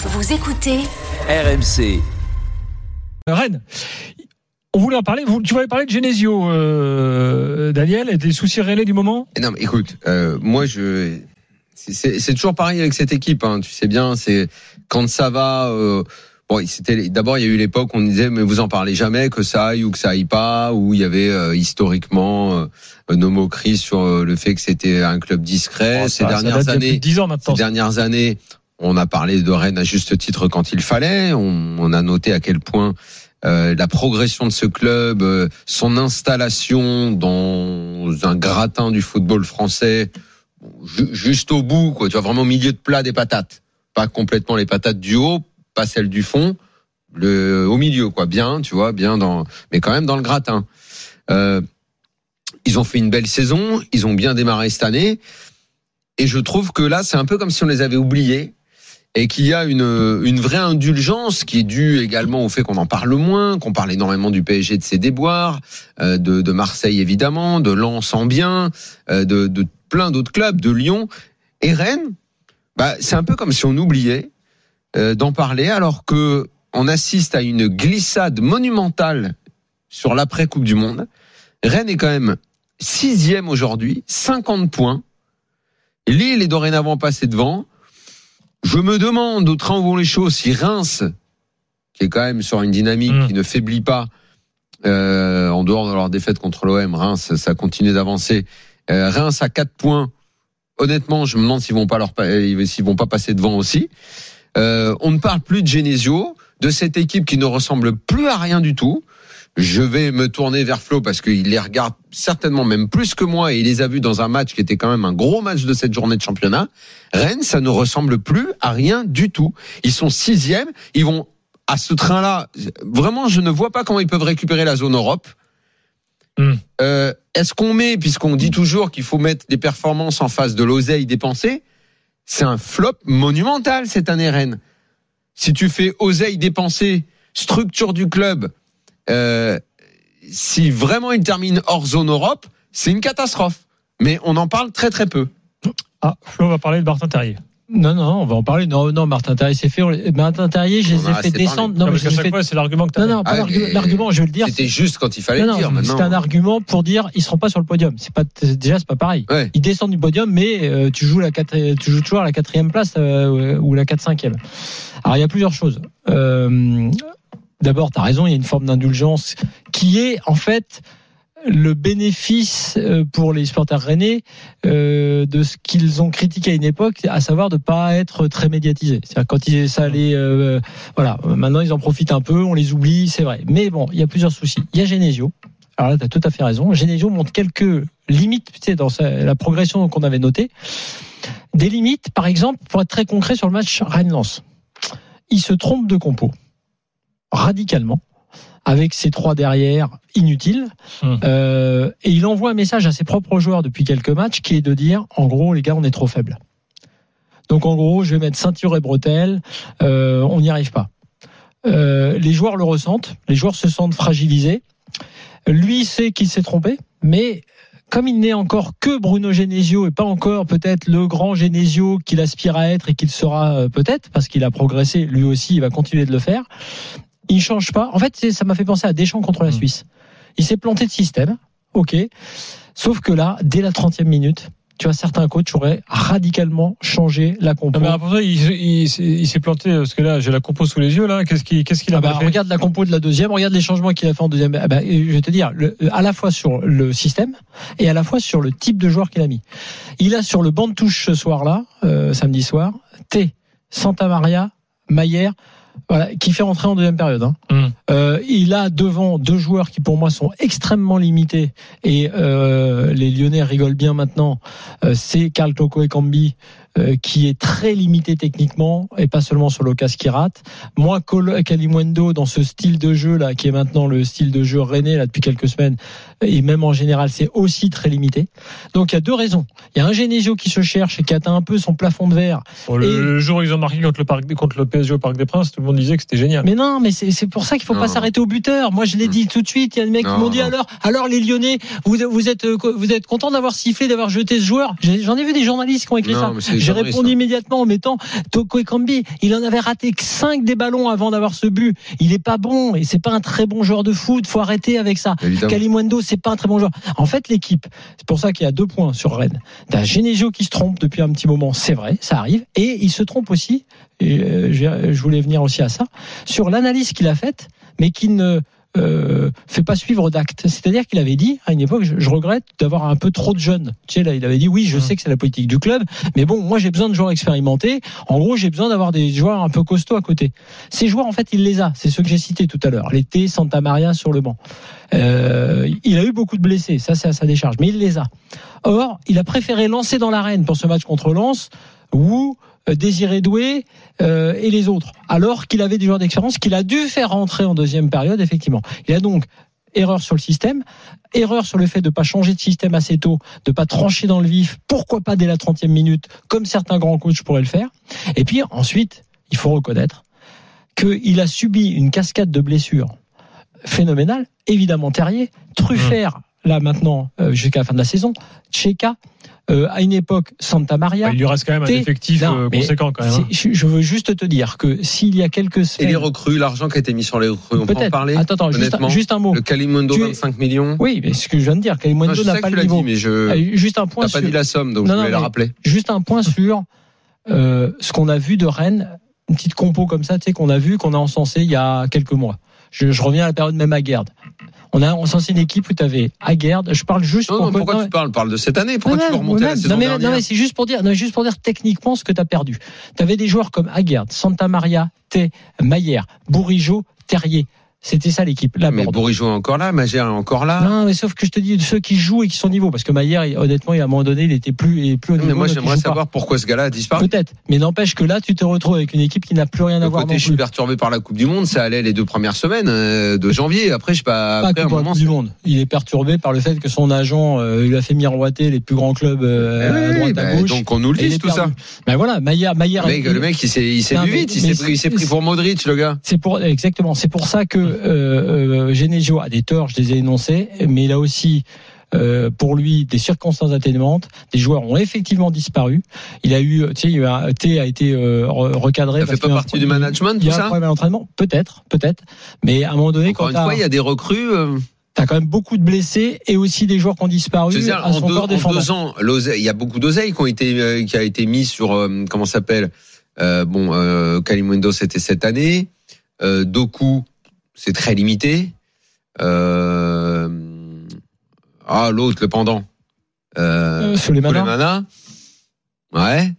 Vous écoutez RMC. Rennes. On voulait en parler. Vous- Tu voulais parler de Genesio, euh, Daniel, et des soucis rennais du moment Non, mais écoute, euh, moi je, c'est- toujours pareil avec cette équipe. Hein, tu sais bien, c'est quand ça va. Euh, bon, c'était d'abord il y a eu l'époque où on disait mais vous en parlez jamais que ça aille ou que ça aille pas, où il y avait euh, historiquement euh, nos moqueries sur euh, le fait que c'était un club discret. Oh, Ces dernières date d'il y a plus de années, 10 ans maintenant. ces dernières années, on a parlé de Rennes à juste titre quand il fallait. On, on a noté à quel point euh, la progression de ce club, euh, son installation dans un gratin du football français, ju- juste au bout, quoi. Tu vois, vraiment au milieu de plat des patates, pas complètement les patates du haut, pas celles du fond, le au milieu, quoi. Bien, tu vois, bien dans, mais quand même dans le gratin. Euh, ils ont fait une belle saison, ils ont bien démarré cette année. Et je trouve que là, c'est un peu comme si on les avait oubliés et qu'il y a une, une vraie indulgence qui est due également au fait qu'on en parle moins, qu'on parle énormément du PSG de ses déboires, euh, de, de Marseille évidemment, de Lens en bien, euh, de, de plein d'autres clubs, de Lyon et Rennes. Bah, c'est un peu comme si on oubliait euh, d'en parler alors que on assiste à une glissade monumentale sur l'après Coupe du Monde. Rennes est quand même sixième aujourd'hui, 50 points. Lille est dorénavant passé devant. Je me demande au train où vont les choses si Reims, qui est quand même sur une dynamique Mm. qui ne faiblit pas, euh, en dehors de leur défaite contre l'OM, Reims, ça continue d'avancer. Euh, Reims à 4 points. Honnêtement, je me demande s'ils vont pas leur euh, s'ils vont pas passer devant aussi. Euh, on ne parle plus de Genesio, de cette équipe qui ne ressemble plus à rien du tout. Je vais me tourner vers Flo parce qu'il les regarde certainement même plus que moi et il les a vus dans un match qui était quand même un gros match de cette journée de championnat. Rennes, ça ne ressemble plus à rien du tout. Ils sont sixièmes, ils vont à ce train-là. Vraiment, je ne vois pas comment ils peuvent récupérer la zone Europe. Hmm. Euh, Est-ce qu'on met, puisqu'on dit toujours qu'il faut mettre des performances en face de l'oseille dépensée, c'est un flop monumental cette année Rennes. Si tu fais oseille dépensée, structure du club, euh, si vraiment il termine hors zone Europe, c'est une catastrophe. Mais on en parle très très peu. Ah, Flo va parler de Martin Terrier. Non, non, on va en parler. Non, non, Martin Terrier, c'est fait. Martin Terrier, je les ai fait assez descendre. parlé. Non, Non, mais parce je fait. c'est l'argument que tu Non, non, pas Ah, l'argument. je vais le dire. C'était juste quand il fallait Non, le dire. c'est un argument pour dire ils seront pas sur le podium. C'est pas déjà c'est pas pareil. Ouais. Ils descendent du podium, mais euh, tu joues la quatre- tu joues toujours à la quatrième place euh, ou la 4 cinquième. Alors il y a plusieurs choses. Euh, D'abord, tu as raison, il y a une forme d'indulgence qui est en fait le bénéfice euh, pour les supporters rennais euh, de ce qu'ils ont critiqué à une époque, à savoir de pas être très médiatisés. C'est-à-dire quand ils, ça allait, euh, voilà, maintenant ils en profitent un peu, on les oublie, c'est vrai. Mais bon, il y a plusieurs soucis. Il y a Genesio. Alors là, tu as tout à fait raison. Genesio montre quelques limites tu sais, dans la progression qu'on avait notée. Des limites, par exemple, pour être très concret sur le match Rennes-Lens. Il se trompe de compo radicalement avec ses trois derrière inutiles. Hum. Euh, et il envoie un message à ses propres joueurs depuis quelques matchs qui est de dire, en gros, les gars, on est trop faibles. Donc en gros, je vais mettre ceinture et bretelles, euh, on n'y arrive pas. Euh, les joueurs le ressentent, les joueurs se sentent fragilisés. Lui sait qu'il s'est trompé, mais comme il n'est encore que Bruno Genesio et pas encore peut-être le grand Genesio qu'il aspire à être et qu'il sera euh, peut-être, parce qu'il a progressé, lui aussi, il va continuer de le faire, il change pas. En fait, ça m'a fait penser à Deschamps contre la Mm. Suisse. Il s'est planté de système, ok. Sauf que là, dès la 30e minute, tu vois, certains coachs auraient radicalement changé la compo. Non, mais ça, il, il, il s'est- il s'est planté, parce que là, j'ai la compo sous les yeux, là. Qu'est-ce qu'il qu'est-ce qu'il a Ah bah, fait regarde la compo de la deuxième, regarde les changements qu'il a fait en deuxième. Ah bah, je vais te dire, le- à la fois sur le système et à la fois sur le type de joueur qu'il a mis. Il a sur le banc de touche ce soir-là, euh, samedi soir, T, Santa Maria, Maillère, voilà, qui fait rentrer en deuxième période. Hein. Hum. Euh, il a devant deux joueurs qui pour moi sont extrêmement limités et euh, les Lyonnais rigolent bien maintenant. Euh, c'est Carl Toko et Cambi qui est très limité techniquement et pas seulement sur l'occasion qui rate. Moi, Col- Kalimwendo dans ce style de jeu là, qui est maintenant le style de jeu René là depuis quelques semaines et même en général, c'est aussi très limité. Donc il y a deux raisons. Il y a un Genesio qui se cherche et qui atteint un peu son plafond de verre Bon, le, Et- le jour où ils ont marqué contre le, parc, contre le PSG au Parc des Princes, tout le monde disait que c'était génial. Mais non, mais c'est pour ça qu'il faut Non. pas s'arrêter au buteur. Moi, je l'ai Mm. dit tout de suite. Il y a des mecs qui m'ont dit non. alors, alors les Lyonnais, vous, vous êtes, euh, vous êtes content d'avoir sifflé, d'avoir jeté ce joueur? J'en ai vu des journalistes qui ont écrit Non, ça. J'ai répondu ça. immédiatement en mettant Toko Ekambi. Il en avait raté que 5 des ballons avant d'avoir ce but. Il est pas bon et c'est pas un très bon joueur de foot. Faut arrêter avec ça. Kalimundo, c'est pas un très bon joueur. En fait, l'équipe, c'est pour ça qu'il y a deux points sur Rennes. T'as Genesio qui se trompe depuis un petit moment, c'est vrai, ça arrive. Et il se trompe aussi, et euh, je je voulais venir aussi à ça, sur l'analyse qu'il a faite, mais qui ne euh, fait pas suivre d'actes. C'est-à-dire qu'il avait dit à une époque, je, je regrette d'avoir un peu trop de jeunes. Tu sais, là, il avait dit oui, je sais que c'est la politique du club, mais bon, moi j'ai besoin de joueurs expérimentés. En gros, j'ai besoin d'avoir des joueurs un peu costauds à côté. Ces joueurs, en fait, il les a. C'est ceux que j'ai cités tout à l'heure. L'été, Santa Maria sur le banc. Euh, il a eu beaucoup de blessés, ça c'est à sa décharge, mais il les a. Or, il a préféré lancer dans l'arène pour ce match contre Lens euh, Désiré Doué euh, et les autres, alors qu'il avait des joueurs d'expérience qu'il a dû faire rentrer en deuxième période, effectivement. Il a donc erreur sur le système, erreur sur le fait de pas changer de système assez tôt, de pas trancher dans le vif, pourquoi pas dès la 30e minute, comme certains grands coachs pourraient le faire. Et puis ensuite, il faut reconnaître qu'il a subi une cascade de blessures phénoménale. Évidemment Terrier, Truffert, là maintenant euh, jusqu'à la fin de la saison, Cheka, euh, à une époque Santa Maria. Bah, il lui reste quand même un effectif Non, euh, conséquent quand même. hein. Je veux juste te dire que s'il y a quelques Et semaines, les recrues, l'argent qui a été mis sur les recrues, on peut en peut-être. parler Attends, attends, juste, un- honnêtement juste un mot. Le Kalimundo, Tu es- 25 millions. Oui, mais ce que je viens de dire, Non, Kalimundo n'a pas le niveau. dit, mais je. Euh, Juste un point T'as pas sur. dit la somme, donc Non, je non, voulais la mais- rappeler. Juste un point sur euh, ce qu'on a vu de Rennes, une petite compo comme ça, tu sais, qu'on a vu, qu'on a encensé il y a quelques mois. Je, je reviens à la période même à Guerd. On a encensé une équipe où tu avais Aguerd. Je parle juste Non, non, pour que- pourquoi non, tu parles? Parle de cette année. Pourquoi non, tu veux non, remonter à la saison non, mais, dernière? non, mais c'est juste pour dire, non, juste pour dire techniquement ce que tu as perdu. Tu avais des joueurs comme Aguerd, Santa Maria, Té, Maillère, Bourigeau, Terrier. C'était ça l'équipe. La Mais. Bourigeau est encore là, Magère est encore là. Non, mais sauf que je te dis ceux qui jouent et qui sont au niveau. Parce que Maillère, il- honnêtement, il, à un moment donné, il était plus, il plus au niveau. mais moi, il j'aimerais pas. savoir pourquoi ce gars-là a disparu. Peut-être. Mais n'empêche que là, tu te retrouves avec une équipe qui n'a plus rien à voir côté, non je suis perturbé par la Coupe du Monde, ça allait les deux premières semaines euh, de janvier. Après, je sais pas. Pas Après, un la moment, Coupe du Monde. Il est perturbé par le fait que son agent euh, lui a fait miroiter les plus grands clubs euh, Eh à oui, droite, à bah, gauche. donc on nous le il dit tout ça. perdu. Ben voilà, Maillère, Maillère. Le mec, le mec, il s'est, il s'est vu mais- vite, il mais s'est il pris pour Modric, le gars. C'est pour exactement. C'est pour ça que euh, euh, Genesio a des torts, je les ai énoncés, mais il a aussi euh, pour lui des circonstances atténuantes. Des joueurs ont effectivement disparu. Il a eu, tu sais, il y a T a été euh, re- recadré. Ça fait pas un partie du management, Il y tout a un ça problème à l'entraînement, peut-être, peut-être. Mais à un moment donné, Encore quand une t'as fois, il y a des recrues. euh, as quand même beaucoup de blessés et aussi des joueurs qui ont disparu dire, à en deux, corps en deux ans, il y a beaucoup d'oseilles qui ont été, qui a été mis sur, comment ça s'appelle Bon, Kalimundo, c'était cette année. Doku, c'est très limité. Euh, ah, l'autre, le pendant. Euh, Euh, Souleymana. Ouais.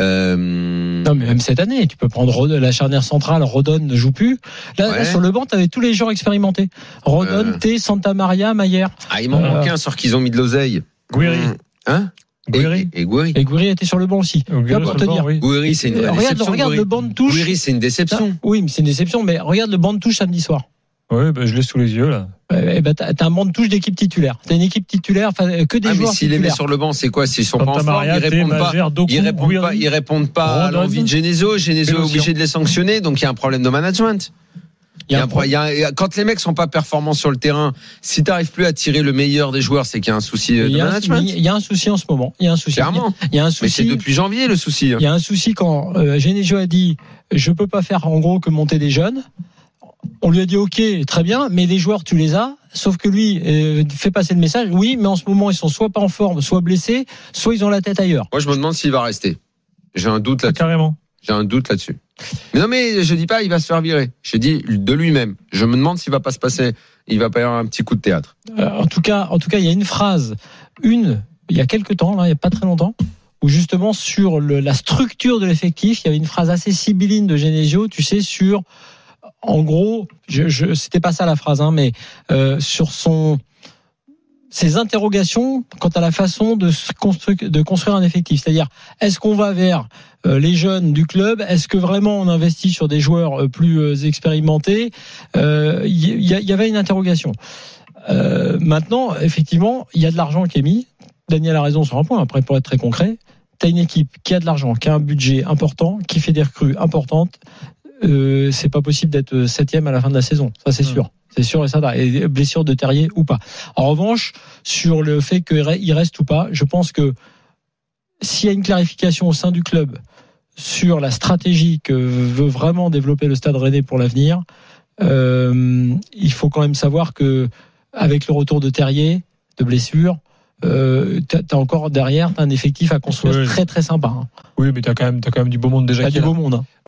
Euh, Non, mais même cette année, tu peux prendre la charnière centrale, Rodon ne joue plus. Là, Ouais. là, sur le banc, tu avais tous les joueurs expérimentés. Rodon, Euh. T, Santa Maria, Maillère. ah, il m'en manque un sur qu'ils ont mis de l'oseille. Guiri. Hein? Guiri. Et, et Gouiri. Et Gouiri était sur le banc aussi. Guiri Là, sur pour le te banc, dire. oui. Gouiri, c'est une vraie regarde, déception. regarde Gouiri. le banc de touche. Gouiri, c'est une déception. Oui, mais c'est une déception. Mais regarde le banc de touche samedi soir. Oui, bah, je l'ai sous les yeux là. Eh ben, t'as un banc de touche d'équipe titulaire. T'as une équipe titulaire, enfin, que des Ah, mais joueurs s'il les met sur le banc, c'est quoi? S'ils sont pas en forme, ils répondent pas. Ils répondent pas, ils répondent pas à l'envie de Genesio. Genesio est obligé de les sanctionner, donc il y a un problème de management. Il y a un Il y a un pro- il y a un- quand les mecs sont pas performants sur le terrain, si t'arrives plus à tirer le meilleur des joueurs, c'est qu'il y a un souci euh, Il de y, a un, management. il y a un souci en ce moment. Il y a un souci. Clairement. Il y a un Mais c'est souci. depuis janvier le souci. Il y a un souci quand euh, Genesio a dit je peux pas faire en gros que monter des jeunes. On lui a dit ok très bien, mais les joueurs tu les as. Sauf que lui euh, fait passer le message. Oui, mais en ce moment ils sont soit pas en forme, soit blessés, soit ils ont la tête ailleurs. Moi, je me demande s'il va rester. J'ai un doute Ah, là-dessus. carrément. J'ai un doute là-dessus. Mais non, mais je dis pas il va se faire virer. Je dis de lui-même. Je me demande s'il va pas se passer, il va pas y avoir un petit coup de théâtre. Euh, en tout cas, en tout cas, il y a une phrase, une il y a quelques temps, là, il y a pas très longtemps, où justement sur la structure de l'effectif, il y avait une phrase assez sibylline de Genesio, tu sais, sur, en gros, je, je c'était pas ça la phrase, hein, mais euh, sur son ses interrogations quant à la façon de, se construire, de construire un effectif. C'est-à-dire, est-ce qu'on va vers euh, les jeunes du club? Est-ce que vraiment on investit sur des joueurs euh, plus euh, expérimentés? Euh, Il y, y avait une interrogation. Euh, maintenant, effectivement, il y a de l'argent qui est mis. Daniel a raison sur un point. Après, pour être très concret, tu as une équipe qui a de l'argent, qui a un budget important, qui fait des recrues importantes. Euh, c'est pas possible d'être septième à la fin de la saison. Ça, c'est Hmm. sûr. C'est sûr et ça, va. et blessure de Terrier ou pas. En revanche, sur le fait qu'il reste ou pas, je pense que s'il y a une clarification au sein du club sur la stratégie que veut vraiment développer le Stade Rennais pour l'avenir, euh, il faut quand même savoir que avec le retour de Terrier, de blessure, euh, t'as encore derrière t'as un effectif à construire Oui. très très sympa. hein. Oui, mais t'as quand même, t'as quand même du beau monde déjà. T'as du beau monde. hein.